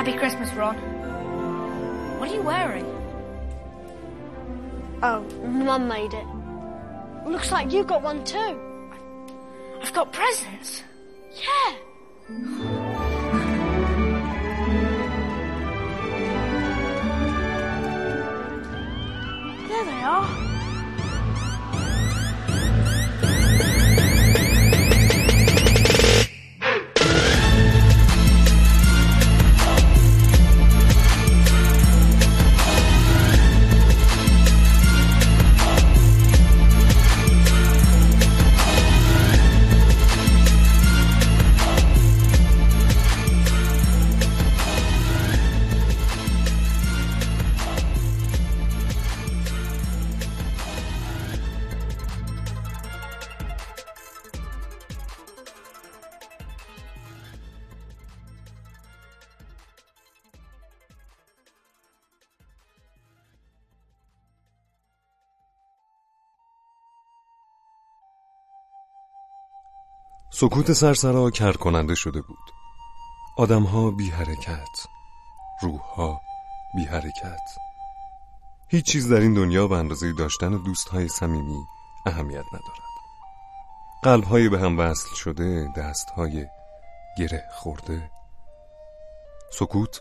Happy Christmas, Harry. Happy Christmas, Ron. What are you wearing? Oh, Mum made it. Looks like you got one too. I've got presents. Yeah. سکوت سرسرا کر کننده شده بود. آدمها بی حرکت روحها بی حرکت. هیچ چیز در این دنیا به اندازه داشتن دوستهای صمیمی اهمیت ندارد. قلبهای به هم وصل شده دستهای گره خورده. سکوت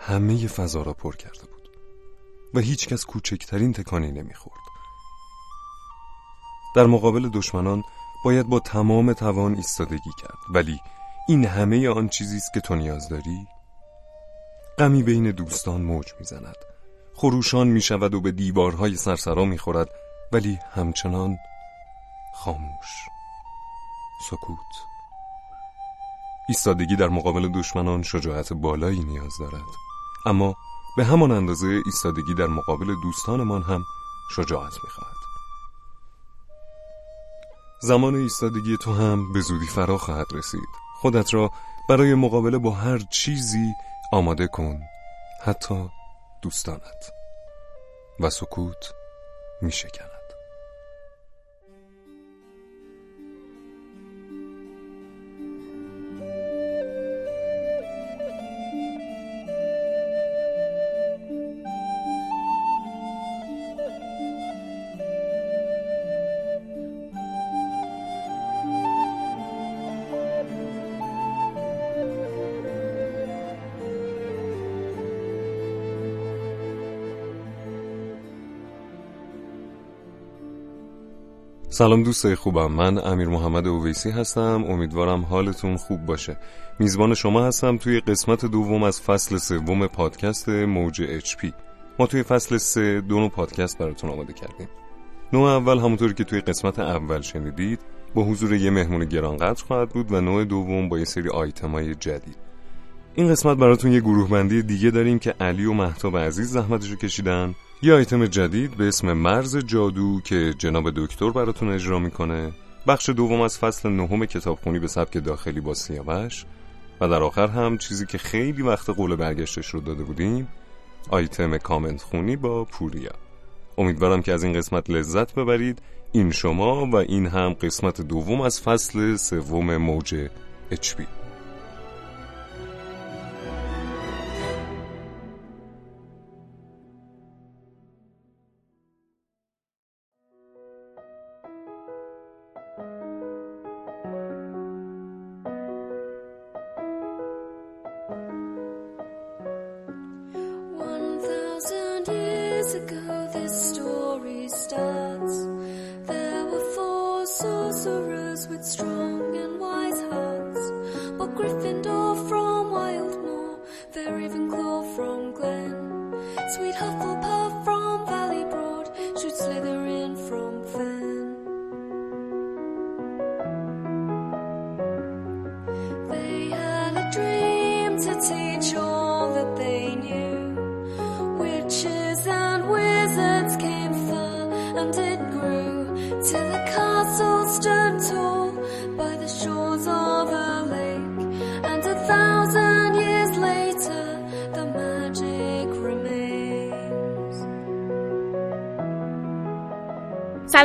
همه فضا را پر کرده بود و هیچکس کوچکترین تکانی نمی‌خورد. در مقابل دشمنان باید با تمام توان ایستادگی کرد. ولی این همه آن چیزی است که تو نیاز داری؟ غمی بین دوستان موج می‌زند. خروشان می‌شود و به دیوارهای سرسرا می‌خورد. ولی همچنان خاموش. سکوت. ایستادگی در مقابل دشمنان شجاعت بالایی نیاز دارد. اما به همان اندازه ایستادگی در مقابل دوستانمان هم شجاعت می‌خواهد. زمان ایستادگی تو هم به زودی فرا خواهد رسید. خودت را برای مقابله با هر چیزی آماده کن. حتی دوستانت. و سکوت می شکن. سلام دوستای خوبم. من امیر محمد اویسی هستم. امیدوارم حالتون خوب باشه. میزبان شما هستم توی قسمت دوم از فصل سوم پادکست موج اچ پی. ما توی فصل سه دو نوع پادکست براتون آماده کردیم. نوع اول همونطوری که توی قسمت اول شنیدید با حضور یه مهمون گرانقدر خواهد بود و نوع دوم با یه سری آیتمای جدید. این قسمت براتون یه گروه بندی دیگه داریم که علی و محتاب عزیز زحمتشو کشیدن. یه آیتم جدید به اسم مرز جادو که جناب دکتر براتون اجرا می‌کنه. بخش دوم از فصل نهم کتابخونی به سبک داخلی با سیاوش. و در آخر هم چیزی که خیلی وقت قول برگشتش رو داده بودیم آیتم کامنت خونی با پوریا. امیدوارم که از این قسمت لذت ببرید. این شما و این هم قسمت دوم از فصل سوم موج اچ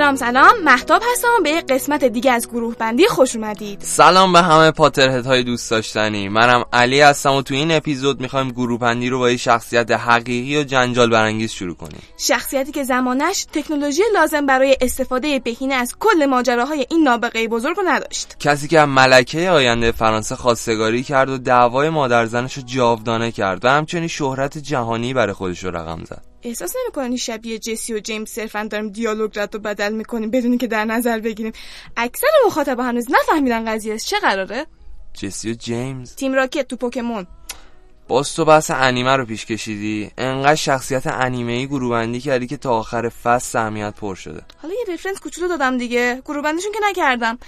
سلام سلام. محتاب هستم به قسمت دیگه از گروه بندی خوش اومدید. سلام به همه پاترهت های دوست داشتنی. منم علی هستم و تو این اپیزود می‌خوایم گروه بندی رو با یه شخصیت حقیقی و جنجال برانگیز شروع کنیم. شخصیتی که زمانش تکنولوژی لازم برای استفاده بهینه از کل ماجراهای این نابغه بزرگ رو نداشت. کسی که ملکه آینده فرانسه خواستگاری کرد و دعوای مادر زنش رو جاودانه کرد و همچنین شهرت جهانی برای خودش رو رقم زد. احساس نمی‌کنی شبیه جسی و جیمز صرفا داریم دیالوگ رد و بدل می‌کنیم بدونی که در نظر بگیریم. اکثر مخاطب هنوز نفهمیدن قضیه چه قراره؟ جسی و جیمز. تیم راکت تو پوکمون. باز تو بحث انیمه رو پیش کشیدی. انقدر شخصیت انیمه ای گروه بندی کردی که تا آخر فصل سهمیت پر شده. حالا یه رفرنس کوچولو دادم دیگه. گروه بندیشون که نکردم.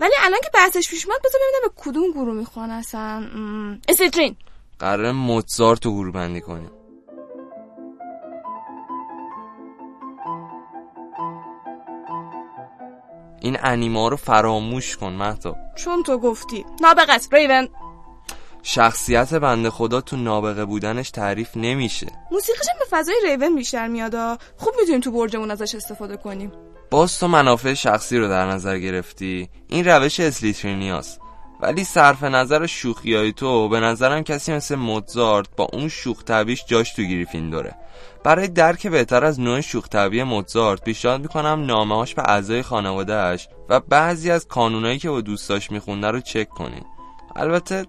ولی الان که بحثش پیش اومد بذار ببینم به کدوم گروه می‌خوان اصلا. استرین قرار موزارت رو گروه بندی کنیم. این انیما رو فراموش کن مهتا چون تو گفتی. نابغه است ریون. شخصیت بنده خدا تو نابغه بودنش تعریف نمیشه. موسیقیش هم به فضای ریون بیشتر میاد خوب می‌تونیم تو برجمون ازش استفاده کنیم. باز تو منافع شخصی رو در نظر گرفتی. این روش اسلیترینیاست. ولی صرف نظر شوخی تو به نظرم کسی مثل موزارت با اون شوخ طبیش جاش تو گریفین داره برای درک بهتر از نوع شوخ طبیع موزارت پیشنهاد می‌کنم نامه‌هاش به اعضای خانوادهش و بعضی از کانونایی که با دوستاش میخونده رو چک کنید البته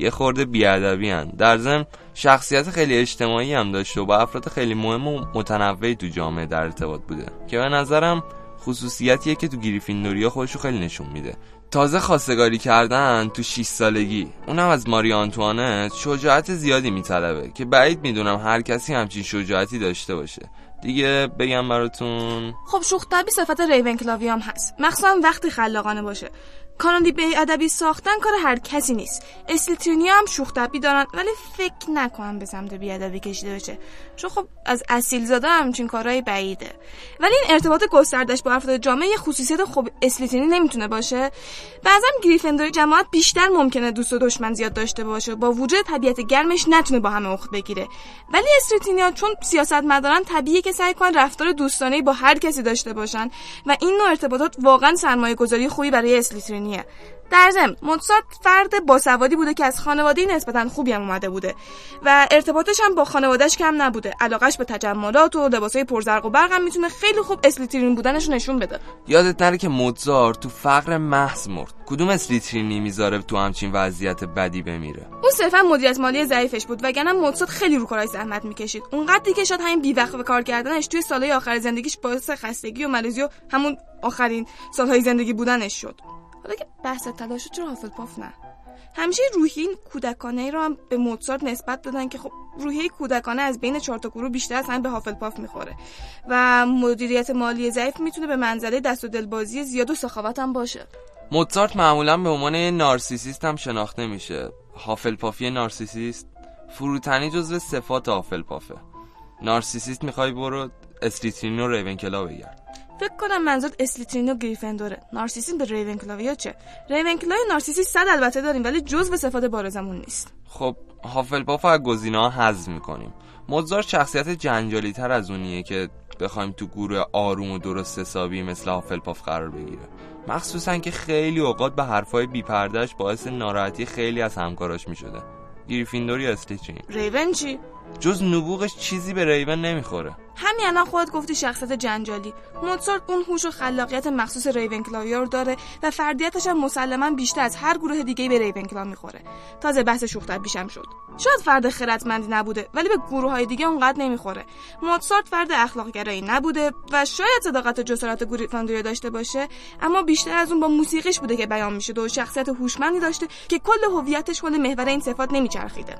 یه خورده بیادبی هن. در ضمن شخصیت خیلی اجتماعی هم داشته و با افراد خیلی مهم و متنوعی تو جامعه در ارتباط بوده که به نظرم خصوصیتیه که تو گریفیندوریا خودش رو خیلی نشون میده. تازه خواستگاری کردن تو 6 سالگی. اونم از ماری آنتوانت شجاعت زیادی میطلبه که بعید می‌دونم هر کسی همچین شجاعتی داشته باشه. دیگه بگم براتون. خب شوخ طبی صفت ریون هم هست. مخصوصا وقتی خلاقانه باشه. کانون به ادبی ساختن کار هر کسی نیست. اسلیترینی هم شوخ دارن ولی فکر نکنم به سمت ادبی کشیده بشه. چون خب از اصیل زاده همچین کارهای بعیده. ولی این ارتباط گستردش با افراد جامعه یه خصوصیت خوب اسلیترینی نمی‌تونه باشه. بعضا گریفندور جماعت بیشتر ممکنه دوست و دشمن زیاد داشته باشه با وجود طبیعت گرمش نتونه با همه اخت بگیره. ولی ها چون سیاست مدارن طبیعیه که سعی کنن رفتار دوستانه با هر کسی داشته باشن و این نوع ارتباطات واقعا سرمایه گذاری خوبی برای اسلیترینی در ضمن موزارت فرد باسوادی بوده که از خانواده نسبتا خوبی هم اومده بوده و ارتباطش هم با خانوادهش کم نبوده. علاقش به تجملات و لباسای پرزرق و برق هم می‌تونه خیلی خوب اسلیترین بودنش نشون بده. یادت نره که موزارت تو فقر محض مرد. کدوم اسلیترینی می‌ذاره تو همچین وضعیت بدی بمیره؟ اون صرفا مدیریت مالی ضعیفش بود وگرنه موزارت خیلی رو کارهای زحمت می‌کشید. اونقدری که شاید همین بیوقت به کار کردنش توی سالهای آخر زندگیش باعث خستگی و مریضی و همون آخرین سالهای زندگی بودنش شد. حالا که بحث تلاش چرا پاف نه؟ همیشه روحی این کودکانه رو هم به موزارت نسبت دادن که خب روحیه کودکانه از بین چهار تا گروه بیشتر همین به پاف می‌خوره. و مدیریت مالی ضعیف می‌تونه به منزله دست و دلبازی زیاد و سخاوت هم باشه. موزارت معمولا به عنوان نارسیسیست هم شناخته میشه. پافی نارسیسیست فروتنی جزو صفات پافه. نارسیسیست می‌خوای برو استریترین و ریونکلا بگرد. فکر کنم منظور اسلیترین و گریفندوره. نارسیسیسم به ریونکلاویا چه؟ ریونکلاوی نارسیسی صد البته داریم ولی جز به صفات بارزمون نیست. خب هافلپاف از گزینه‌ها حذف می‌کنیم. موزار شخصیت جنجالی تر از اونیه که بخوایم تو گروه آروم و درست حسابی مثل هافلپاف قرار بگیره. مخصوصا که خیلی اوقات به حرفای بیپردش باعث ناراحتی خیلی از همکاراش می‌شده. گریفیندور یا اسلیترین؟ ریون چی؟ جز نبوغش چیزی به ریون نمی‌خوره. همین الان خودت گفتی شخصیت جنجالی. موزارت اون هوش و خلاقیت مخصوص ریونکلاویا رو داره و فردیتش هم مسلما بیشتر از هر گروه دیگه به ریونکلا می‌خوره. تازه بحث شوخ بیشم شد. شاید فرد خردمندی نبوده ولی به گروه های دیگه اونقدر نمی‌خوره. موزارت فرد اخلاق گرایی نبوده و شاید صداقت و جسارت گریفاندوریا داشته باشه اما بیشتر از اون با موسیقیش بوده که بیان میشه و شخصیت هوشمندی داشته که کل هویتش حول محور این صفات نمیچرخیده.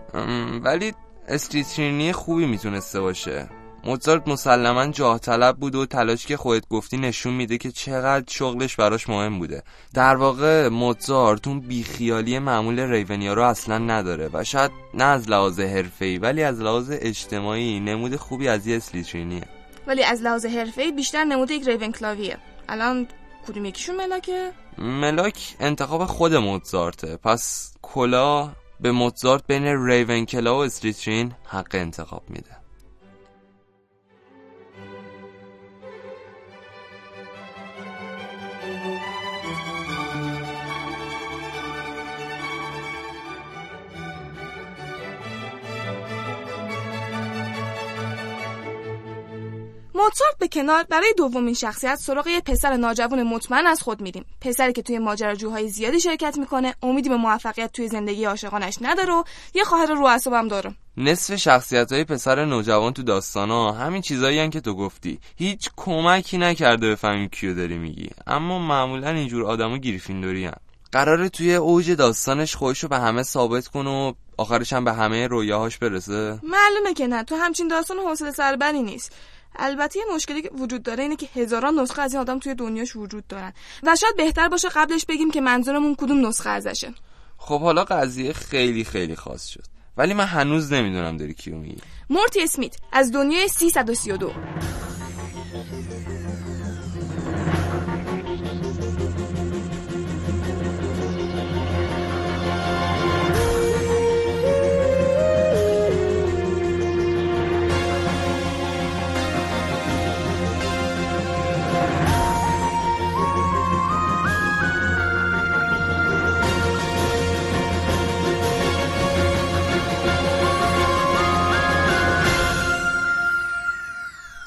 ولی استریترینی خوبی می‌تونسته باشه. موزارت مسلما جاه طلب بود و تلاش که خودت گفتی نشون میده که چقدر شغلش براش مهم بوده. در واقع موزارت اون بیخیالی معمول ریونیا رو اصلا نداره و شاید نه از لحاظ حرفه‌ای ولی از لحاظ اجتماعی نمود خوبی از یه اسلیترینیه ولی از لحاظ حرفه‌ای بیشتر نمود یک ریون کلاویه. الان کدوم یکیشون ملاکه؟ ملاک انتخاب خود موزارته. پس کلا به موزارت بین ریونکلا و استریترین حق انتخاب میده. موزارت به کنار برای دومین شخصیت سراغ یه پسر ناجوان مطمئن از خود میریم. پسری که توی ماجراجوهای زیادی شرکت می‌کنه امیدی به موفقیت توی زندگی عاشقانش نداره و یه خواهر رو اعصابم داره. نصف شخصیت های پسر نوجوان تو داستانا همین چیزایی که تو گفتی. هیچ کمکی نکرده بفهمیم کیو داری میگی. اما معمولا اینجور آدما گریفیندوری هم. قراره توی اوج داستانش خودشو به همه ثابت کنه و آخرش هم به همه رویاهاش برسه؟ معلومه که نه. تو همچین داستان حوصله سربری نیست. البته یه مشکلی که وجود داره اینه که هزاران نسخه از این آدم توی دنیاش وجود دارن و شاید بهتر باشه قبلش بگیم که منظورمون کدوم نسخه ازشه. خب حالا قضیه خیلی خیلی خاص شد. ولی من هنوز نمی‌دونم داری کیو میگی. مورتی اسمیت از دنیای 332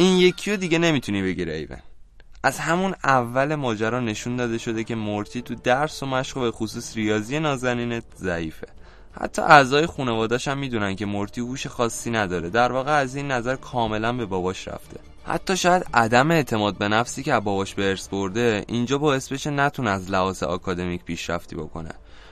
این یکی رو دیگه نمی‌تونی بگیره ایون. از همون اول ماجرا نشون داده شده که مورتی تو درس و مشق به خصوص ریاضی نازنینت ضعیفه. حتی اعضای خانواده‌اش هم می‌دونن که مورتی هوش خاصی نداره. در واقع از این نظر کاملا به باباش رفته. حتی شاید عدم اعتماد به نفسی که باباش به ارث برده اینجا باعث بشه نتونه از لحاظ آکادمیک پیشرفتی بکنه.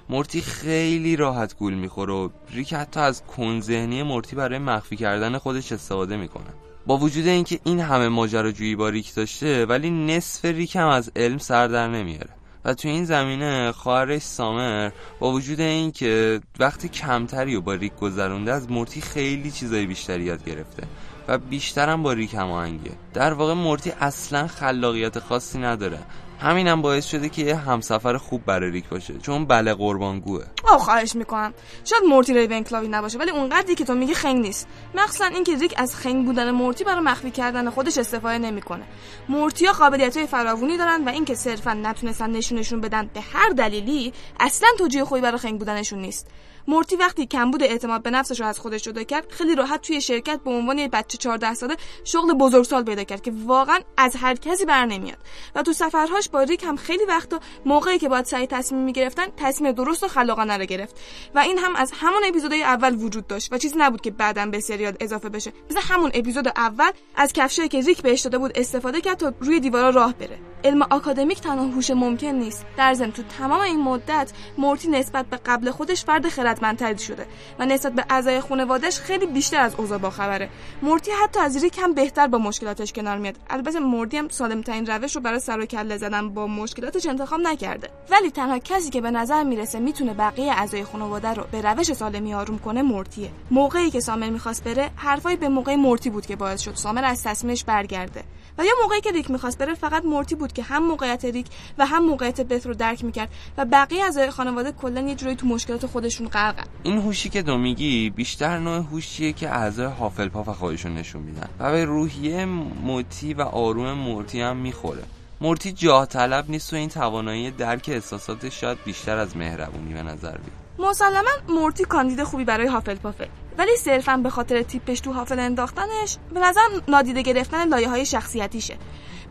مورتی خیلی راحت گول می‌خوره و ریک حتی از کنذهنی مورتی برای مخفی کردن خودش استفاده می‌کنه. با وجود اینکه این همه ماجراجویی با ریک داشته ولی نصف ریک هم از علم سر در نمیاره. و تو این زمینه خواهرش سامر با وجود اینکه وقتی کمتری و با ریک گذرونده از مورتی خیلی چیزای بیشتری یاد گرفته و بیشترم با ریک هماهنگه. در واقع مورتی اصلا خلاقیت خاصی نداره. همینم باعث شده که یه همسفر خوب برای ریک باشه چون بله قربانگوه. آه خواهش می‌کنم. شاید مورتی ریونکلاوی نباشه ولی اونقدری که تو میگی خنگ نیست. مخصوصا اینکه ریک از خنگ بودن مورتی برای مخفی کردن خودش استفاده نمی‌کنه. مورتیا قابلیت های فراوونی دارن و اینکه صرفا نتونستن نشونشون بدن به هر دلیلی اصلا توجیه خوبی برای خنگ بودنشون نیست. مورتی وقتی کمبود اعتماد به نفسش رو از خودش جدا کرد خیلی راحت توی شرکت به عنوان یه بچه 14 ساله شغل بزرگسال پیدا کرد که واقعا از هر کسی بر نمیاد و تو سفرهاش با ریک هم خیلی وقتا موقعی که باید سعی تصمیم می‌گرفتن تصمیم درست و خلاقانه رو گرفت. و این هم از همون اپیزودهای اول وجود داشت و چیزی نبود که بعدا به سریال اضافه بشه. مثل همون اپیزود اول از کفشایی که ریک بهش داده بود استفاده کرد تا روی دیوارا راه بره. علم آکادمیک تنها هوش ممکن نیست. در ضمن تو تمام این مدت مورتی نسبت به قبل خودش فرد خردمندتری شده و نسبت به اعضای خانوادهش خیلی بیشتر از اوضاع باخبره مورتی حتی از ریک هم بهتر با مشکلاتش کنار میاد. البته مورتی هم سالم ترین روش رو برای سر و کله زدن با مشکلاتش انتخاب نکرده. ولی تنها کسی که به نظر می‌رسه می‌تونه بقیه اعضای خانواده رو به روش سالمی آروم کنه مورتیه. موقعی که سامر می‌خواست بره حرفای به موقع مورتی بود که باعث شد سامر از تصمیمش برگرده. و یا موقعی که ریک می‌خواست بره فقط مورتی بود که هم موقعیت ریک و هم موقعیت بت رو درک می‌کرد و بقیه اعضای خانواده کلا یه جوری تو مشکلات خودشون غرقن این هوشی که دو میگی بیشتر نوع هوشیه که اعضای هافلپاف خودشون نشون میدن. و به روحیه موتی و آروم مورتی هم می‌خوره. مورتی جاه طلب نیست و این توانایی درک احساساتش شاید بیشتر از مهربونی به نظر بیاد. مسلما مورتی کاندید خوبی برای هافلپافه ولی صرفا به خاطر تیپش تو حافل انداختنش به نظر نادیده گرفتن لایه های شخصیتیشه.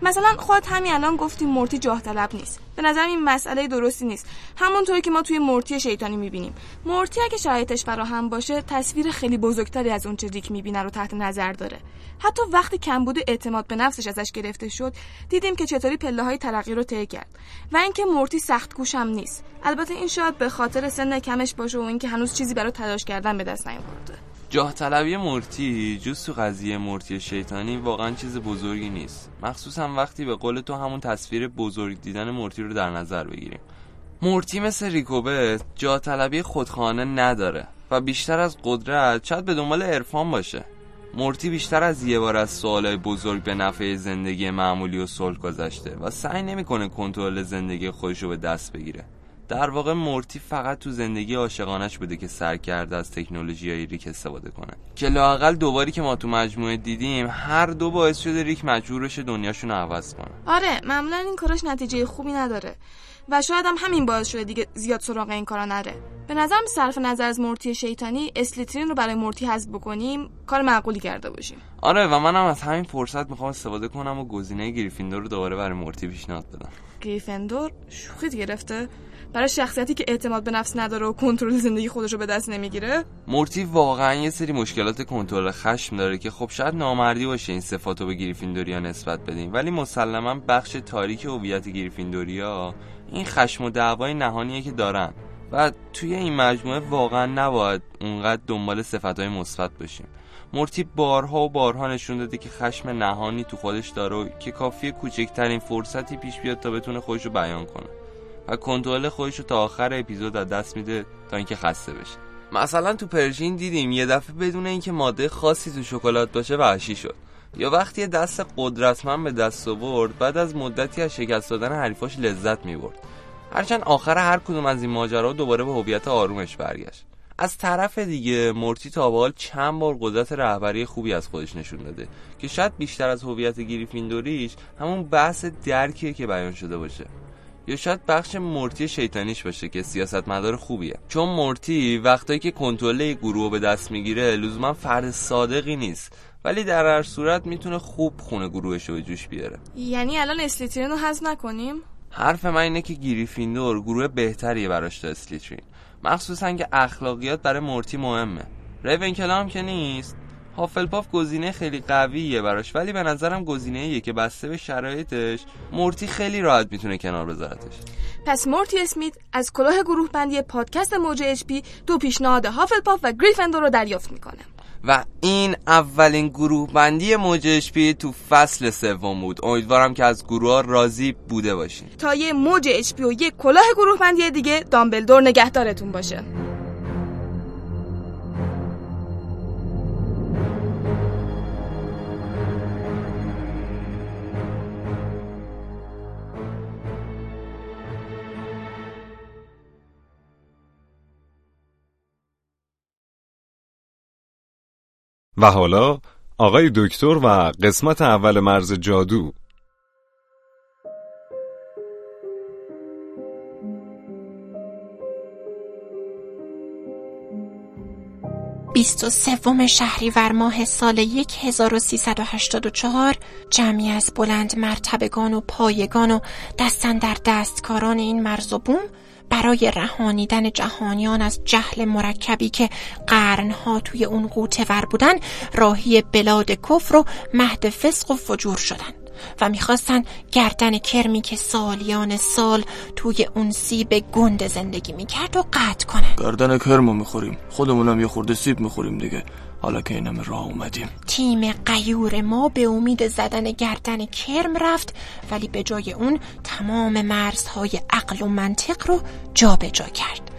مثلا خودت همین الان گفتی مورتی جاه طلب نیست. به نظر این مسئله درستی نیست. همونطوری که ما توی مورتی شیطانی می‌بینیم. مورتی اگه شرایطش فراهم باشه تصویر خیلی بزرگتری از اونچه ریک می‌بینه رو تحت نظر داره. حتی وقتی کمبود اعتماد به نفسش ازش گرفته شد دیدیم که چطوری پله های ترقی رو طی کرد. و اینکه مورتی سخت گوشم نیست. البته این شاید به خاطر سن کمش باشه و اینکه هنوز چیزی برای تلاش کردن به دست نیاورده. جاه طلبی مورتی جز تو قضیه مورتی شیطانی واقعا چیز بزرگی نیست. مخصوصا وقتی به قول تو همون تصویر بزرگ دیدن مورتی رو در نظر بگیریم. مورتی مثل ریکوبت جاه طلبی خودخانه نداره و بیشتر از قدرت شاید به دنبال عرفان باشه. مورتی بیشتر از یه بار از سوالای بزرگ به نفع زندگی معمولی و صلح گذشته و سعی نمی‌کنه کنترل زندگی خودش رو به دست بگیره. در واقع مورتی فقط تو زندگی عاشقانش بوده که سر کرده از تکنولوژی های ریک استفاده کنه. که لاقل دوباری که ما تو مجموعه دیدیم هر دو باعث شده ریک مجبور بشه دنیاشون عوض کنه. آره معمولا این کارش نتیجه خوبی نداره. و شاید هم همین باعث شده دیگه زیاد سراغ این کارا نره. به نظرم صرف نظر از مورتی شیطانی اسلیترین رو برای مورتی حذف بکنیم کار معقولی کرده باشیم. آره و منم از همین فرصت می‌خوام استفاده کنم و گزینه گریفیندور رو دوباره برای مورتی پیشنهاد بدم. گریفندور شوخیت گرفته. برای شخصیتی که اعتماد به نفس نداره و کنترل زندگی خودش رو به دست نمی‌گیره؟ مورتی واقعا یه سری مشکلات کنترل خشم داره که خب شاید نامردی باشه این صفاتو به گریفیندوریا نسبت بدیم. ولی مسلما بخش تاریک هویت گریفیندوریا این خشم و دعوای نهانیه که دارن. و توی این مجموعه واقعا نباید اونقدر دنبال صفتهای مثبت باشیم. مورتی بارها و بارها نشون داده که خشم نهانی تو خودش داره و که کافی کوچکترین فرصتی پیش بیاد تا بتونه خودش رو بیان کنه. و کنترل خودش رو تا آخر اپیزود از دست میده تا اینکه خسته بشه. مثلا تو پرژین دیدیم یه دفعه بدون اینکه ماده خاصی تو شکلات باشه وحشی شد. یا وقتی دست قدرتمند به دست آورد بعد از مدتی از شکست دادن حریفاش لذت می‌برد. هرچند آخر هر کدوم از این ماجرا دوباره به هویت آرومش برگشت. از طرف دیگه مورتی تا چند بار قدرت رهبری خوبی از خودش نشون داده که شاید بیشتر از هویت گریفیندوریش همون بحث درکیه که بیان شده باشه. یا شاید بخش مورتی شیطانیش باشه که سیاست مدار خوبیه. چون مورتی وقتایی که کنترل گروه به دست می‌گیره لزوما فرد صادقی نیست. ولی در هر صورت می‌تونه خوب خونه گروهش رو جوش بیاره. یعنی الان اسلیترین رو حذف نکنیم؟ حرف من اینه که گریفیندور گروه بهتریه براش تا اسلیترین. مخصوصا که اخلاقیات برای مورتی مهمه. ریون هم که نیست. هافلپاف گزینه خیلی قویه براش ولی به نظرم گزینه ایه که بسته به شرایطش مورتی خیلی راحت می‌تونه کنار بذارتش. پس مورتی اسمیت از کلاه گروه بندی پادکست موج اچ پی دو پیشنهاد هافلپاف و گریفندور رو دریافت می‌کنه. و این اولین گروه بندی موج اچ پی تو فصل سوم بود. امیدوارم که از گروه ها راضی بوده باشین. تا یه موج اچ پی و یه کلاه گروه بندی دیگه دامبلدور نگهدارتون باشه. و حالا آقای دکتر و قسمت اول مرز جادو. بیست و سوم شهریور ماه سال 1384 جمعی از بلند مرتبگان و پایگان و دستن در دستکاران این مرز و بوم برای رهانیدن جهانیان از جهل مرکبی که قرنها توی اون قوطه ور بودن راهی بلاد کفر و مهد فسق و فجور شدن و می‌خواستن گردن کرمی که سالیان سال توی اون سیب گند زندگی می‌کرد و قطع کنن. گردن کرمو می‌خوریم. خودمونم یه خورده سیب می‌خوریم دیگه. حالا که اینم راه اومدیم. تیم قیور ما به امید زدن گردن کرم رفت ولی به جای اون تمام مرزهای عقل و منطق رو جابجا جا کرد.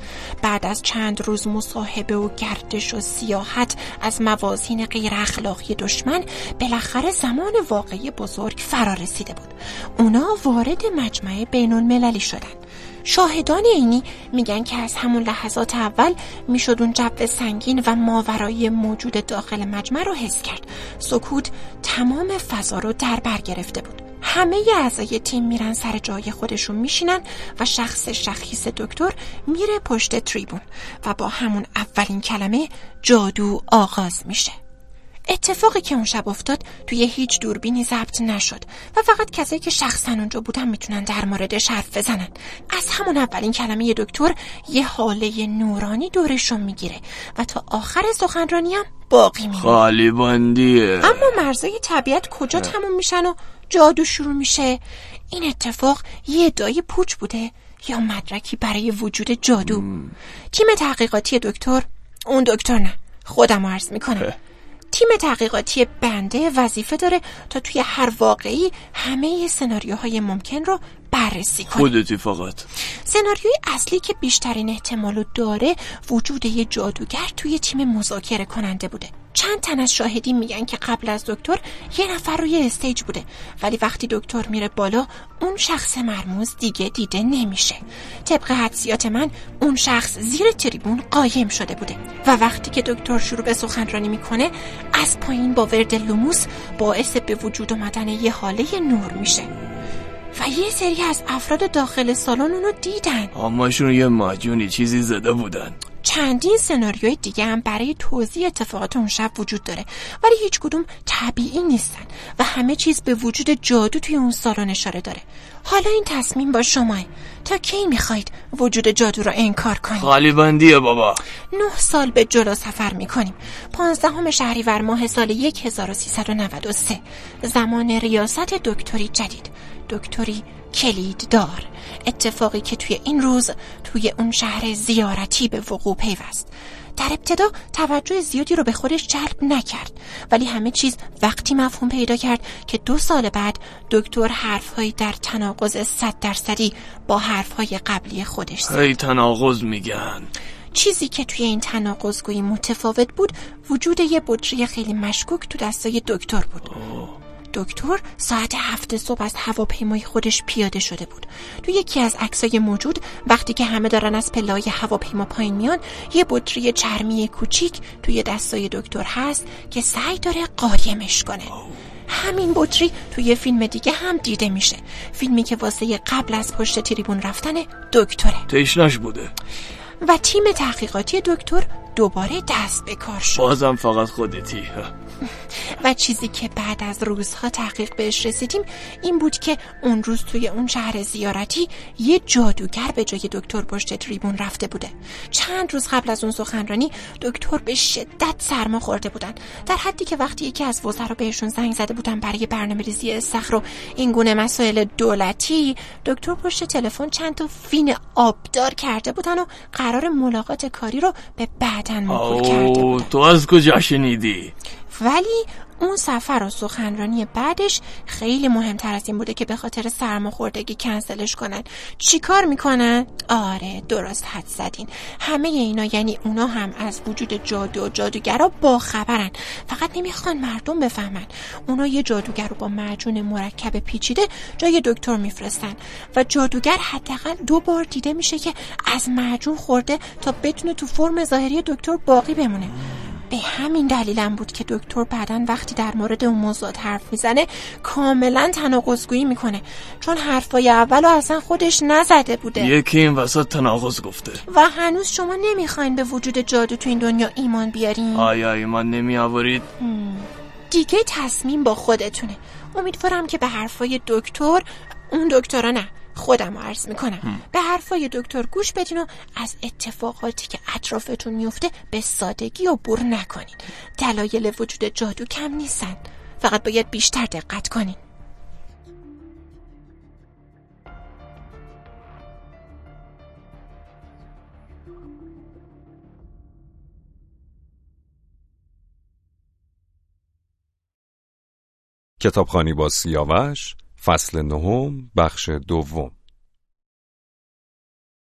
بعد از چند روز مصاحبه و گردش و سیاحت از موازین غیر اخلاقی دشمن بالاخره زمان واقعی بزرگ فرا رسیده بود. اونا وارد مجمع بین المللی شدن. شاهدان اینی میگن که از همون لحظات اول می‌شد اون جو سنگین و ماورایی موجود داخل مجمع رو حس کرد. سکوت تمام فضا رو در بر گرفته بود. همه اعضای تیم میرن سر جای خودشون میشینن و شخص شخیص دکتر میره پشت تریبون و با همون اولین کلمه جادو آغاز میشه. اتفاقی که اون شب افتاد توی هیچ دوربینی ضبط نشد و فقط کسایی که شخصا اونجا بودن می‌تونن در موردش حرف بزنن. از همون اولین کلمه دکتر یه حاله نورانی دورشون می‌گیره و تا آخر سخنرانی هم باقی میمونه. خالی باندیه اما مرزای طبیعت کجا تموم میشن و جادو شروع میشه؟ این اتفاق یه دای پوچ بوده یا مدرکی برای وجود جادو؟ تیم تحقیقاتی دکتر اون دکتر نه خودم عرض می‌کنم. تیم تحقیقاتی بنده وظیفه داره تا توی هر واقعی همه سناریوهای ممکن رو بررسی کنیم. خودتی فقط سناریوی اصلی که بیشترین احتمالو داره وجود یه جادوگر توی تیم مذاکره کننده بوده. چند تن از شاهدین میگن که قبل از دکتر یه نفر روی stage بوده. ولی وقتی دکتر میره بالا اون شخص مرموز دیگه دیده نمیشه. طبق حدسیات من اون شخص زیر تریبون قایم شده بوده. و وقتی که دکتر شروع به سخنرانی می‌کنه از پایین با ورد لوموس باعث به وجود اومدن یه هاله نور میشه. و یه سری از افراد داخل سالن اونو دیدن. همشون یه معجونی چیزی زده بودن. چندین سناریوی دیگه هم برای توضیح اتفاقات اون شب وجود داره. ولی هیچ کدوم طبیعی نیستن و همه چیز به وجود جادو توی اون سالن اشاره داره. حالا این تصمیم با شماه تا کی می‌خواید وجود جادو رو انکار کنید؟ خالی بندیه بابا. نه سال به جلو سفر می‌کنیم. پانزدهم شهریور ماه سال 1393 زمان ریاست دکتری جدید. دکتری کلید دار. اتفاقی که توی این روز توی اون شهر زیارتی به وقوع پیوست. در ابتدا توجه زیادی رو به خودش جلب نکرد ولی همه چیز وقتی مفهوم پیدا کرد که دو سال بعد دکتر حرفهایی در تناقض صد درصدی با حرفهای قبلی خودش زد. هی تناقض میگن. چیزی که توی این تناقضگویی متفاوت بود وجود یه بطری خیلی مشکوک تو دستای دکتر بود. دکتر ساعت هفت صبح از هواپیمای خودش پیاده شده بود. تو یکی از عکسای موجود وقتی که همه دارن از پلای هواپیما پایین میان یه بطری چرمی کوچیک توی دستای دکتر هست که سعی داره قایمش کنه. همین بطری توی فیلم دیگه هم دیده میشه. فیلمی که واسه قبل از پشت تریبون رفتن دکتره. تشنش بوده. و تیم تحقیقاتی دکتر دوباره دست به کار شد. بازم فقط خودتی. و چیزی که بعد از روزها تحقیق بهش رسیدیم این بود که اون روز توی اون شهر زیارتی یه جادوگر به جای دکتر پشت تریبون رفته بوده. چند روز قبل از اون سخنرانی دکتر به شدت سرما خورده بودن. در حدی که وقتی یکی از وزرا بهشون زنگ زده بودن برای برنامه ریزی استخر و این گونه مسائل دولتی دکتر پشت تلفن چند تا فین آبدار کرده بودن و قرار ملاقات کاری رو به بعدن کرده او بودن تو از کجا شنیدی؟ ولی اون سفر و سخنرانی بعدش خیلی مهمتر از این بوده که به خاطر سرماخوردگی کنسلش کنن. چیکار می‌کنن؟ آره درست حد زدین. همه اینا یعنی اونا هم از وجود جادو و جادوگرا با خبرن. فقط نمی‌خوان مردم بفهمن. اونا یه جادوگر رو با معجون مرکب پیچیده جای دکتر میفرستن و جادوگر حداقل دو بار دیده میشه که از معجون خورده تا بتونه تو فرم ظاهری دکتر باقی بمونه. به همین دلیلم بود که دکتر بعدا وقتی در مورد اون موضوعات حرف می‌زنه کاملا تناقضگویی می‌کنه. چون حرفای اولو اصلا خودش نزده بوده. یکی این وسط تناقض گفته. و هنوز شما نمی‌خواین به وجود جادو تو این دنیا ایمان بیارین؟ آیا ایمان نمی آورید دیگه تصمیم با خودتونه. امیدوارم که به حرفای دکتر اون دکترا نه. خودم رو عرض می‌کنم. به حرفای دکتر گوش بدین و از اتفاقاتی که اطرافتون میفته به سادگی و بر نکنین. دلایل وجود جادو کم نیستن. فقط باید بیشتر دقت کنین. کتابخانی با سیاوش فصل نهم بخش دوم.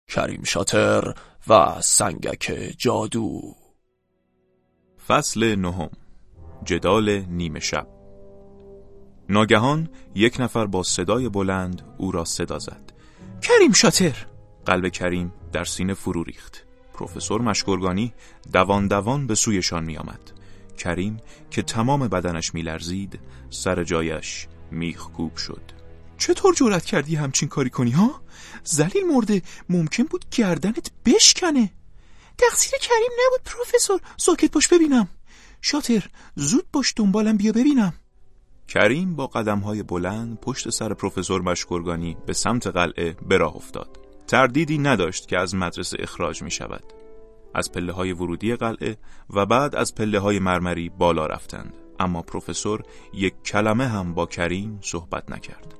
کریم شاتر و سنگک جادو. فصل نهم. جدال نیمه شب. ناگهان یک نفر با صدای بلند او را صدا زد. کریم شاتر! قلب کریم در سینه فرو ریخت. پروفسور مشگرگانی دوان دوان به سویشان می آمد. کریم که تمام بدنش می لرزید سر جایش میخکوب شد. چطور جرأت کردی همچین کاری کنی ها؟ زلیل مرده ممکن بود گردنت بشکنه. تقصیر کریم نبود پروفسور. ساکت باش ببینم. شاتر زود باش دنبالم بیا ببینم. کریم با قدمهای بلند پشت سر پروفسور مشکرگانی به سمت قلعه به راه افتاد. تردیدی نداشت که از مدرسه اخراج می شود از پله های ورودی قلعه و بعد از پله های مرمری بالا رفتند. اما پروفسور یک کلمه هم با کریم صحبت نکرد.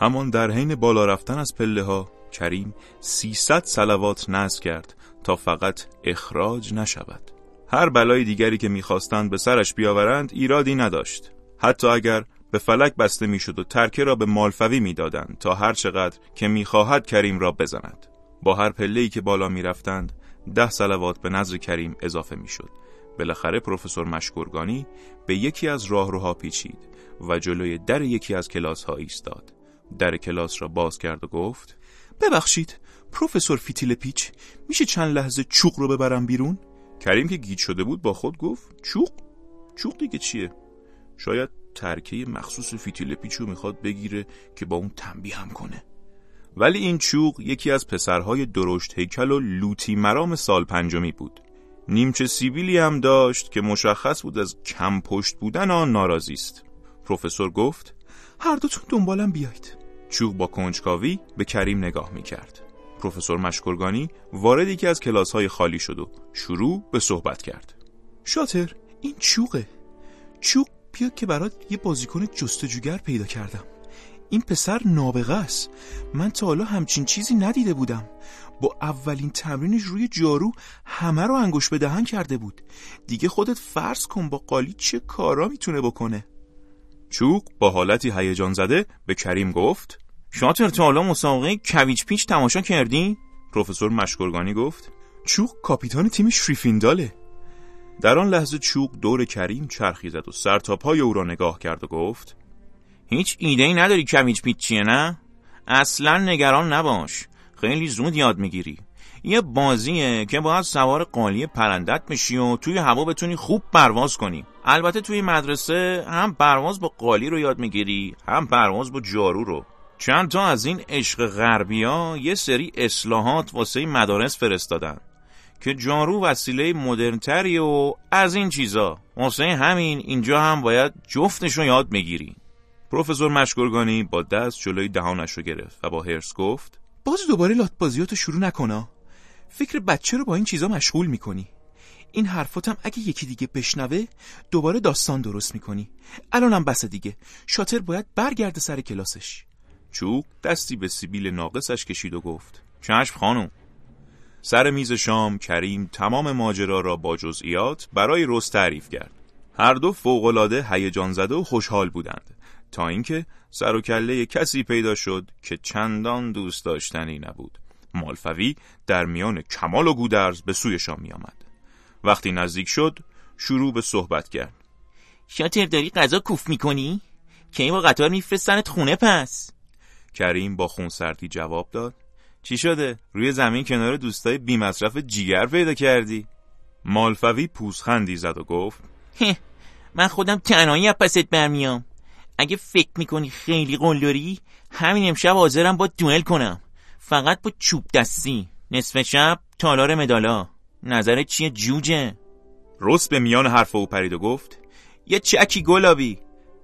همان در حین بالا رفتن از پله ها کریم 300 سلوات نصب کرد تا فقط اخراج نشود. هر بلای دیگری که می‌خواستند به سرش بیاورند ایرادی نداشت. حتی اگر به فلک بسته می‌شد و ترکه را به مالفوی می‌دادند تا هر چقدر که می‌خواهد کریم را بزند. با هر پله که بالا می‌رفتند ده سلوات به نظر کریم اضافه می‌شد. بالاخره پروفسور مشکورگانی به یکی از راهروها پیچید و جلوی در یکی از کلاس ها ایستاد. در کلاس را باز کرد و گفت ببخشید پروفسور فیتیل پیچ میشه چند لحظه چوق رو ببرم بیرون؟ کریم که گیج شده بود با خود گفت چوق؟ چوق دیگه چیه؟ شاید ترکه مخصوص فیتیل پیچو می‌خواد بگیره که با اون تنبیهم کنه. ولی این چوق یکی از پسرهای درشت هیکل و لوتی مرام سال پنجمی بود. نیمچه سیبیلی هم داشت که مشخص بود از کم پشت بودن آن ناراضی است. پروفسور گفت هر دوتون دنبالم بیایید. چوق با کنجکاوی به کریم نگاه می‌کرد. پروفسور مشکرگانی وارد یکی از کلاس های خالی شد و شروع به صحبت کرد. شاتر این چوقه. چوق بیا که برات یه بازیکن جستجوگر پیدا کردم. این پسر نابغه است. من تا حالا همچین چیزی ندیده بودم. با اولین تمرینش روی جارو همه رو انگوش به دهن کرده بود. دیگه خودت فرض کن با قالی چه کارا می‌تونه بکنه. چوق با حالتی هیجان زده به کریم گفت شاتر تا حالا مسابقه کویچ پیچ تماشا کردی؟ پروفسور مشکرگانی گفت چوق کاپیتان تیم شریفینداله. در آن لحظه چوق دور کریم چرخی زد و سر تا پای او را نگاه کرد و گفت هیچ ایده ای نداری کویچ پیچ چیه نه؟ اصلا نگران نباش. خیلی زود یاد می‌گیری. یه بازیه که باید سوار قالی پرندت بشی و توی هوا بتونی خوب پرواز کنی. البته توی مدرسه هم پرواز با قالی رو یاد می‌گیری هم پرواز با جارو رو. چند تا از این عشق غربی ها یه سری اصلاحات واسه مدارس فرستادن که جارو وسیله مدرنتری و از این چیزا. واسه همین اینجا هم باید جفتش رو یاد می‌گیری. پروفسور مشگرگانی با دست جلوی دهانش رو گرفت و با هرس گفت باز دوباره لات بازیاتو شروع نکنا فکر بچه رو با این چیزا مشغول می‌کنی. این حرفاتم اگه یکی دیگه بشنوه دوباره داستان درست می‌کنی. الانم بس دیگه. شاتر باید برگرده سر کلاسش. چوب دستی به سیبیل ناقصش کشید و گفت چشم خانم. سر میز شام کریم تمام ماجرا را با جزئیات برای رست تعریف کرد. هر دو فوقالعاده هیجان زده و خوشحال بودند. تا اینکه سر و کله کسی پیدا شد که چندان دوست داشتنی نبود مالفوی در میان کمال و گودرز به سویشان می آمد. وقتی نزدیک شد شروع به صحبت کرد شاتر داری غذا کوف می‌کنی؟ که این با قطار میفرستنت خونه پس کریم با خونسردی جواب داد چی شده؟ روی زمین کنار دوستای بی مصرف جیگر پیدا کردی؟ مالفوی پوزخندی زد و گفت من خودم تنهایی پست برمیام اگه فکر می‌کنی خیلی قلدری همین امشب حاضرم با دوئل کنم. فقط با چوب دستی. نصف شب تالار مدالا. نظر چیه جوجه؟ رس به میان حرف او پرید و گفت یه چکی گلابی.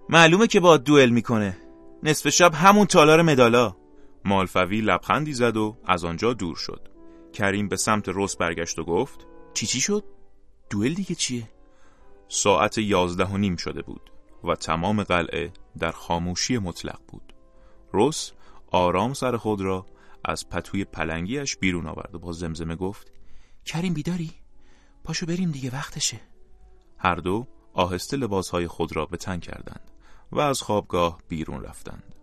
معلومه که با دوئل می‌کنه. نصف شب همون تالار مدالا. مالفوی لبخندی زد و از آنجا دور شد. کریم به سمت رس برگشت و گفت چی چی شد؟ دوئل دیگه چیه؟ ساعت یازده و نیم شده بود و تمام قلعه در خاموشی مطلق بود. رس آرام سر خود را از پتوی پلنگیش بیرون آورد و با زمزمه گفت کریم بیداری؟ پاشو بریم دیگه وقتشه. هر دو آهسته لباسهای خود را به تن کردند و از خوابگاه بیرون رفتند.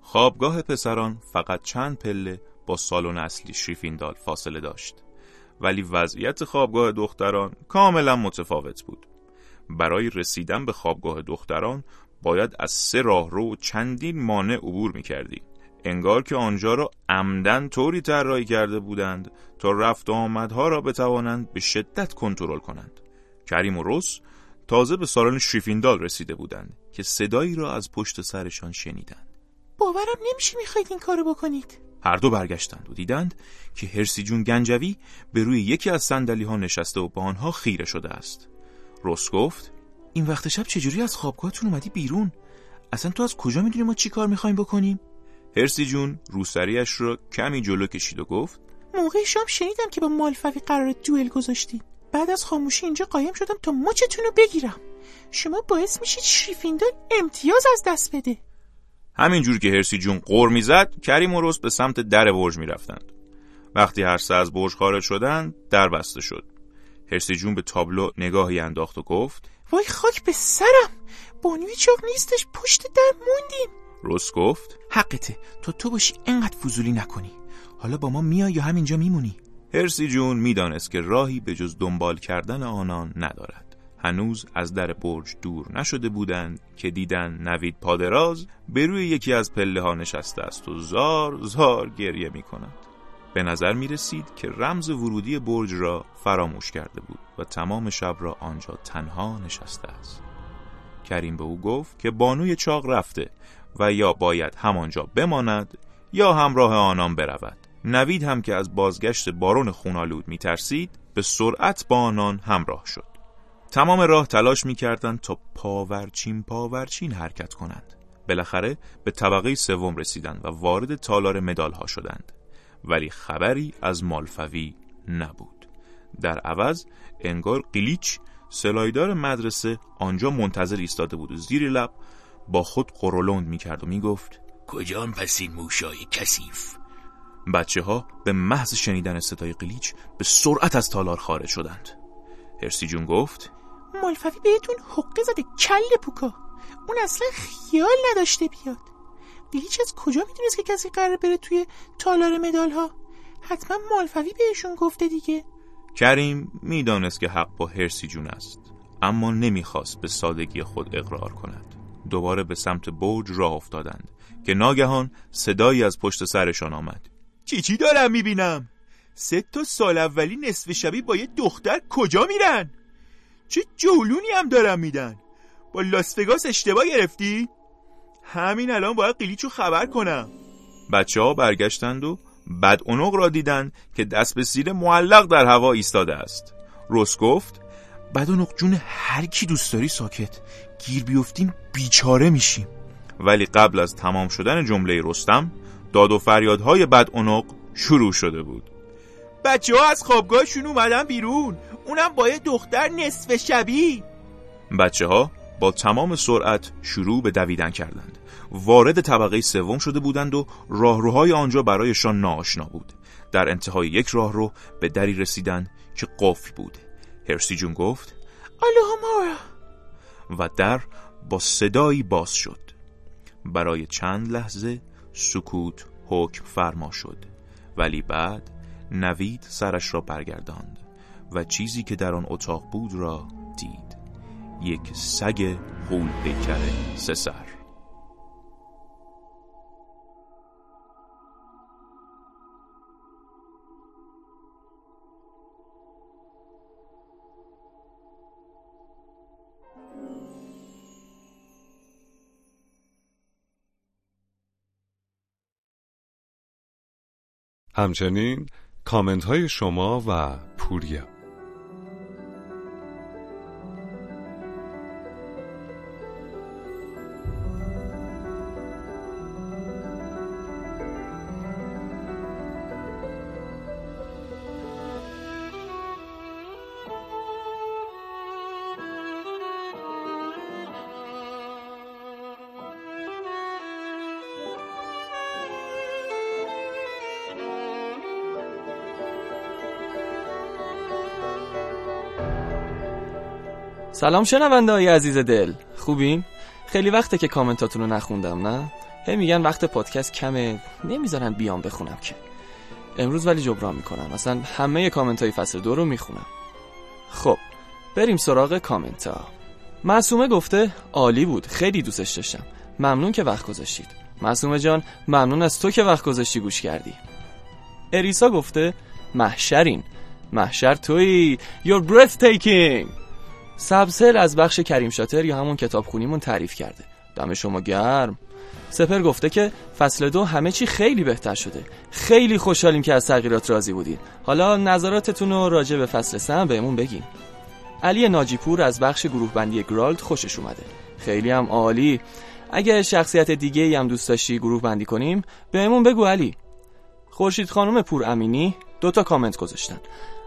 خوابگاه پسران فقط چند پله با سالن اصلی شریفیندال فاصله داشت ولی وضعیت خوابگاه دختران کاملا متفاوت بود. برای رسیدن به خوابگاه دختران باید از سه راه رو و چندین مانع عبور می کردی. انگار که آنجا را عمدن طوری طراحی کرده بودند تا رفت و آمدها را بتوانند به شدت کنترل کنند. کریم و روس تازه به سالن شریفیندال رسیده بودند که صدایی را از پشت سرشان شنیدند. باورم نمیشه می‌خواید این کارو بکنید. هر دو برگشتند و دیدند که هرسی جون گنجوی به روی یکی از صندلی ها نشسته و با آنها خیره شده است. روس گفت این وقت شب چجوری از خوابگاهتون اومدی بیرون؟ اصلا تو از کجا می‌دونی ما چی کار می‌خوایم بکنیم؟ هرسی جون روسریش رو کمی جلو کشید و گفت موقع شام شنیدم که با مالفوی قرار دوئل گذاشتید بعد از خاموشی اینجا قایم شدم تا مچتون رو بگیرم. شما باعث میشید شریفیندال امتیاز از دست بده. همینجور که هرسی جون قور می‌زد کریم و روس به سمت در برج می‌رفتند. وقتی هر سه از برج خارج شدند در بسته شد. هرسی جون به تابلو نگاهی انداخت و گفت وای خاک به سرم. بانوی چاق نیستش پشت در موندیم. رس گفت؟ حقته. تا تو باشی انقدر فضولی نکنی. حالا با ما میای یا همینجا میمونی؟ هرسی جون می‌دانست که راهی به جز دنبال کردن آنان ندارد. هنوز از در برج دور نشده بودند که دیدن نوید پادراز به روی یکی از پله ها نشسته است و زار زار گریه می کند. به نظر می رسید که رمز ورودی برج را فراموش کرده بود و تمام شب را آنجا تنها نشسته است. کریم به او گفت که بانوی چاق رفته و یا باید همانجا بماند یا همراه آنان برود. نوید هم که از بازگشت بارون خونالود می ترسید به سرعت با آنان همراه شد. تمام راه تلاش می کردند تا پاورچین پاورچین حرکت کنند. بالاخره به طبقه سوم رسیدند و وارد تالار مدال ها شدند. ولی خبری از مالفوی نبود. در عوض انگار قلیچ سلایدار مدرسه آنجا منتظر ایستاده بود. و زیر لب با خود قرولند می کرد و می گفت کجان پس این موشای کسیف بچه ها به محض شنیدن صدای قلیچ به سرعت از تالار خارج شدند. هرسی جون گفت مالفوی بهتون حقه زده کل پوکا. اون اصلا خیال نداشته بیاد. قلیچ از کجا می‌دونست که کسی قرار بره توی تالار مدال ها حتما مالفوی بهشون گفته دیگه کریم می‌دانست که حق با هرسی جون است اما نمی‌خواست به سادگی خود اقرار کند دوباره به سمت برج راه افتادند که ناگهان صدایی از پشت سرشان آمد چی چی دارم می‌بینم؟ سه تا سال اولی نصف شبی با یه دختر کجا میرن؟ چه جولونی هم دارم میدن؟ با لاسفگاس اشتباه گرفتی؟ همین الان باید قلیچو خبر کنم. بچه ها برگشتند و بعد اونق را دیدند که دست به سیر معلق در هوا ایستاده است. روس گفت بعد اونق جون هر کی دوست داری ساکت گیر بیفتیم بیچاره میشیم. ولی قبل از تمام شدن جمله رستم داد و فریادهای بد اونق شروع شده بود. بچه ها از خوابگاهشون اومدن بیرون اونم با یه دختر نصف شبی. بچه ها با تمام سرعت شروع به دویدن کردند. وارد طبقه سوم شده بودند و راهروهای آنجا برایشان ناآشنا بود. در انتهای یک راهرو به دری رسیدند که قفل بود. هرسی جون گفت آلوها و در با صدایی باز شد. برای چند لحظه سکوت حکم فرما شد. ولی بعد نوید سرش را برگرداند و چیزی که در آن اتاق بود را دید. یک سگ غول پیکر سه سر. همچنین کامنت های شما و پوریا. سلام شنونده های عزیز دل. خوبین؟ خیلی وقته که کامنتاتون رو نخوندم نه؟ هی میگن وقت پادکست کمه. نمی‌ذارن بیام بخونم که. امروز ولی جبران می‌کنم. مثلا همه کامنت های فصل دو رو می‌خونم. خب بریم سراغ کامنت ها معصومه گفته عالی بود. خیلی دوستش داشتم. ممنون که وقت گذاشتید. معصومه جان ممنون از تو که وقت گذاشتی گوش کردی. اریسا گفته محشرین. محشر توی You're breathtaking. سبسل از بخش کریم شاتر یا همون کتاب خونیمون تعریف کرده. دم شما گرم. سپر گفته که فصل دو همه چی خیلی بهتر شده. خیلی خوشحالیم که از تغییرات راضی بودین. حالا نظراتتون رو راجع به فصل سه هم بهمون بگین. علی ناجیپور از بخش گروه بندی گرالد خوشش اومده. خیلی هم عالی. اگه شخصیت دیگه هم دوست داشتی گروه بندی کنیم بهمون بگو علی. خورشید خانم پور امینی دو تا کامنت گذاشتن.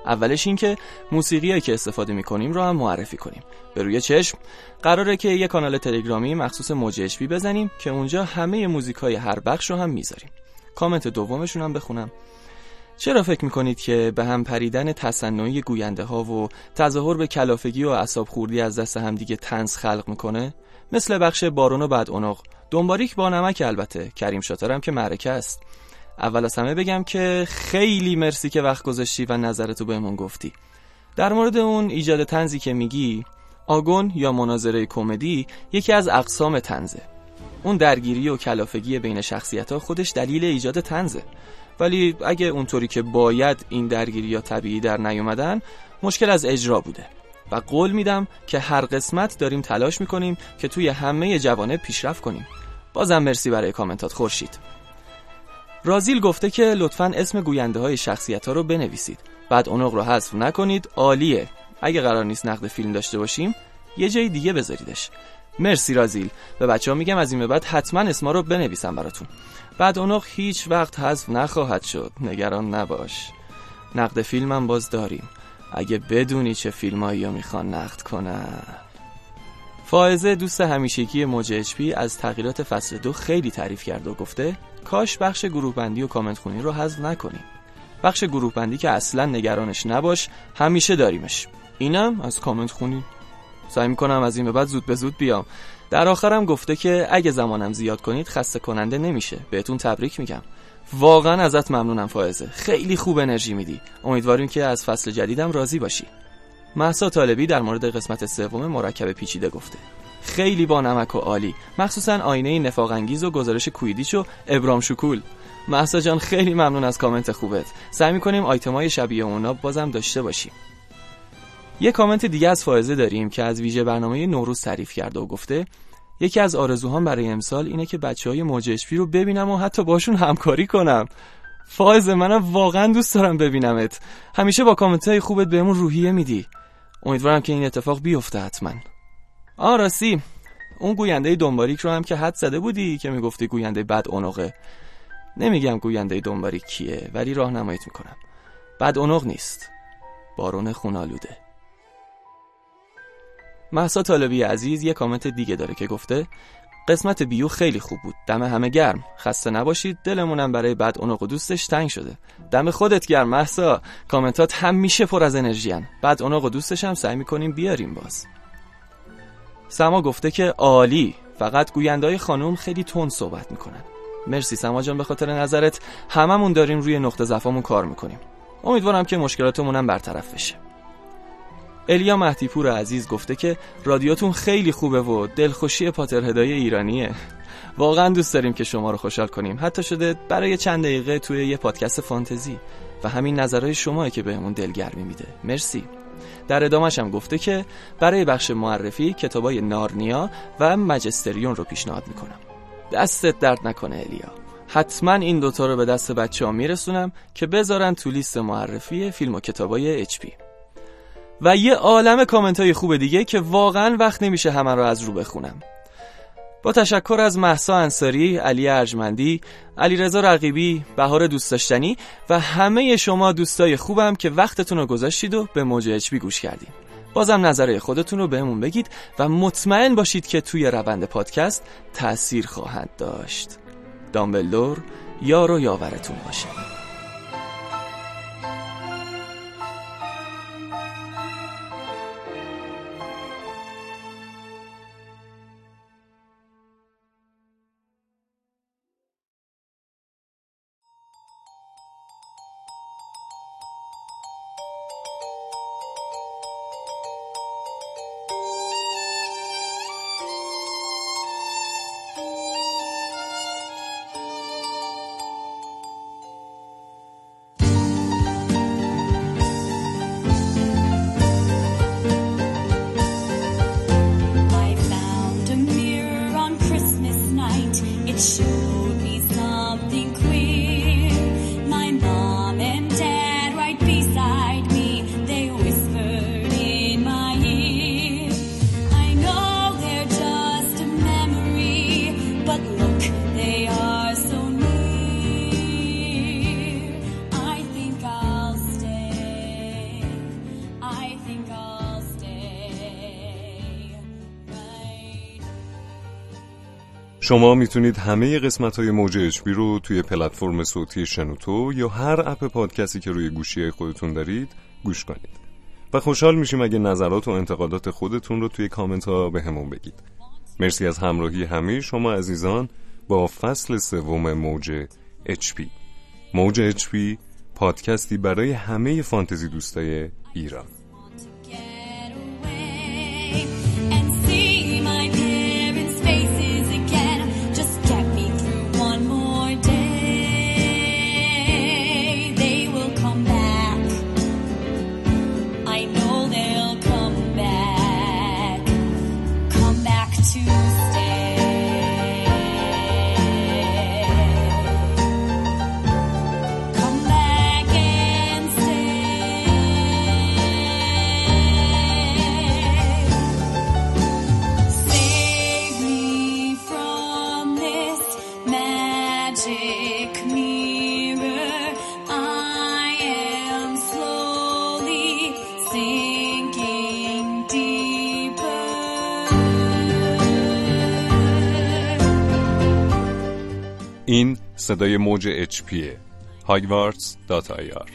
اولش این که موسیقی که استفاده می‌کنیم رو هم معرفی کنیم. به روی چشم قراره که یه کانال تلگرامی مخصوص موج بزنیم که اونجا همه موزیک های هر بخش رو هم می‌ذاریم. کامنت دومشون هم بخونم. چرا فکر می‌کنید که به هم پریدن تصنعی گوینده ها و تظاهر به کلافگی و اصاب خوردی از دست همدیگه تنز خلق می‌کنه؟ مثل بخش بارون و بعد اونق. دنباریک با نمک البته. کریم شاترم که معرکه است. اول از همه بگم که خیلی مرسی که وقت گذاشتی و نظرتو بهمون گفتی. در مورد اون ایجاد تنزی که میگی آگون یا مناظره کمدی یکی از اقسام تنزه اون درگیری و کلافگی بین شخصیت ها خودش دلیل ایجاد تنزه ولی اگه اونطوری که باید این درگیری یا طبیعی در نیومدن مشکل از اجرا بوده. و قول میدم که هر قسمت داریم تلاش می‌کنیم که توی همه جوانه پیشرفت کنیم. بازم مرسی برای کامنتات خورشید. رازیل گفته که لطفا اسم گوینده های شخصیت ها رو بنویسید. بعد اونق رو حذف نکنید عالیه. اگه قرار نیست نقد فیلم داشته باشیم یه جای دیگه بذاریدش. مرسی رازیل. به بچه ها میگم از این به بعد حتما اسما رو بنویسم براتون. بعد اونق هیچ وقت حذف نخواهد شد. نگران نباش. نقد فیلمم باز داریم. اگه بدونی چه فیلمایی رو می‌خوان نقد کنن. فائزه دوست همیشگی موج اچپی از تغییرات فصل دو خیلی تعریف کرده و گفته کاش بخش گروه بندی و کامنت خونی رو حذف نکنیم. بخش گروه بندی که اصلا نگرانش نباش همیشه داریمش. اینم از کامنت خونی سعی می‌کنم از این به بعد زود به زود بیام. در آخرم گفته که اگه زمانم زیاد کنید خسته کننده نمیشه. بهتون تبریک میگم. واقعا ازت ممنونم فائزه. خیلی خوب انرژی میدی. امیدواریم که از فصل جدیدم راضی باشی. محسا طالبی در مورد قسمت سوم مرکب پیچیده گفته. خیلی با نمک و عالی مخصوصا آینه نفاق انگیز و گزارش کویدیچ و ابرام شکول. محسا جان خیلی ممنون از کامنت خوبت. سعی می‌کنیم آیتمای شبیه اونا بازم داشته باشیم. یه کامنت دیگه از فائزه داریم که از ویژه برنامه نوروز تعریف کرده و گفته یکی از آرزوهام برای امسال اینه که بچه های موج رو ببینم و حتی باشون همکاری کنم. فائزه منم واقعا دوست دارم ببینمت. همیشه با کامنت های خوبت بهمون روحیه میدی. امیدوارم که این اتفاق بیفته حتما. آ راستی. اون گوینده دنباریک رو هم که حد زده بودی که می‌گفتی گوینده بد اونقه. نمیگم گوینده دنباریک کیه ولی راهنماییت می‌کنم. بد اونق نیست. بارون خونالوده. محسا طالبی عزیز یه کامنت دیگه داره که گفته قسمت بیو خیلی خوب بود. دم همه گرم. خسته نباشید. دلمونم برای بد اونق و دوستش تنگ شده. دم خودت گرم محسا. کامنتات همیشه پر از انرژی هن. بعد اونق و دوستش هم سعی می‌کنیم بیاریم باز. سما گفته که عالی. فقط گویندهای خانوم خیلی تون صحبت می‌کنن. مرسی سما جان به خاطر نظرت هممون داریم روی نقطه ضعفمون کار می‌کنیم. امیدوارم که مشکلاتمون هم برطرف بشه. الیا مهدیپور عزیز گفته که رادیوتون خیلی خوبه و دلخوشی پاترهدای ایرانیه. واقعا دوست داریم که شما رو خوشحال کنیم. حتی شده برای چند دقیقه توی یه پادکست فانتزی و همین نظرهای شما که بهمون دلگرمی میده. مرسی. در ادامهش هم گفته که برای بخش معرفی کتابای نارنیا و مجستریون رو پیشنهاد می‌کنم. دستت درد نکنه الیا. حتما این دوتا رو به دست بچه ها میرسونم که بذارن تو لیست معرفی فیلم و کتابای اچ و یه عالم کامنت های خوب دیگه که واقعا وقت نمیشه همه رو از رو بخونم. با تشکر از محسا انصاری، علی ارجمندی، رضا رقیبی، بهار دوست داشتنی و همه شما دوستای خوبم که وقتتون رو گذاشتید و به موج اچبی گوش کردید. بازم نظره خودتون رو بهمون بگید و مطمئن باشید که توی روند پادکست تأثیر خواهند داشت. دامبلدور یار و یاورتون باشه. شما می‌تونید همه قسمت های موج اچ رو توی پلتفرم صوتی شنوتو یا هر اپ پادکستی که روی گوشی خودتون دارید گوش کنید. و خوشحال میشیم اگه نظرات و انتقادات خودتون رو توی کامنت ها به همون بگید. مرسی از همراهی همه شما عزیزان با فصل سوم موج HP موج HP پادکستی برای همه فانتزی دوستای ایران. صدای موج اچ پیه هایوارتس دات آی آر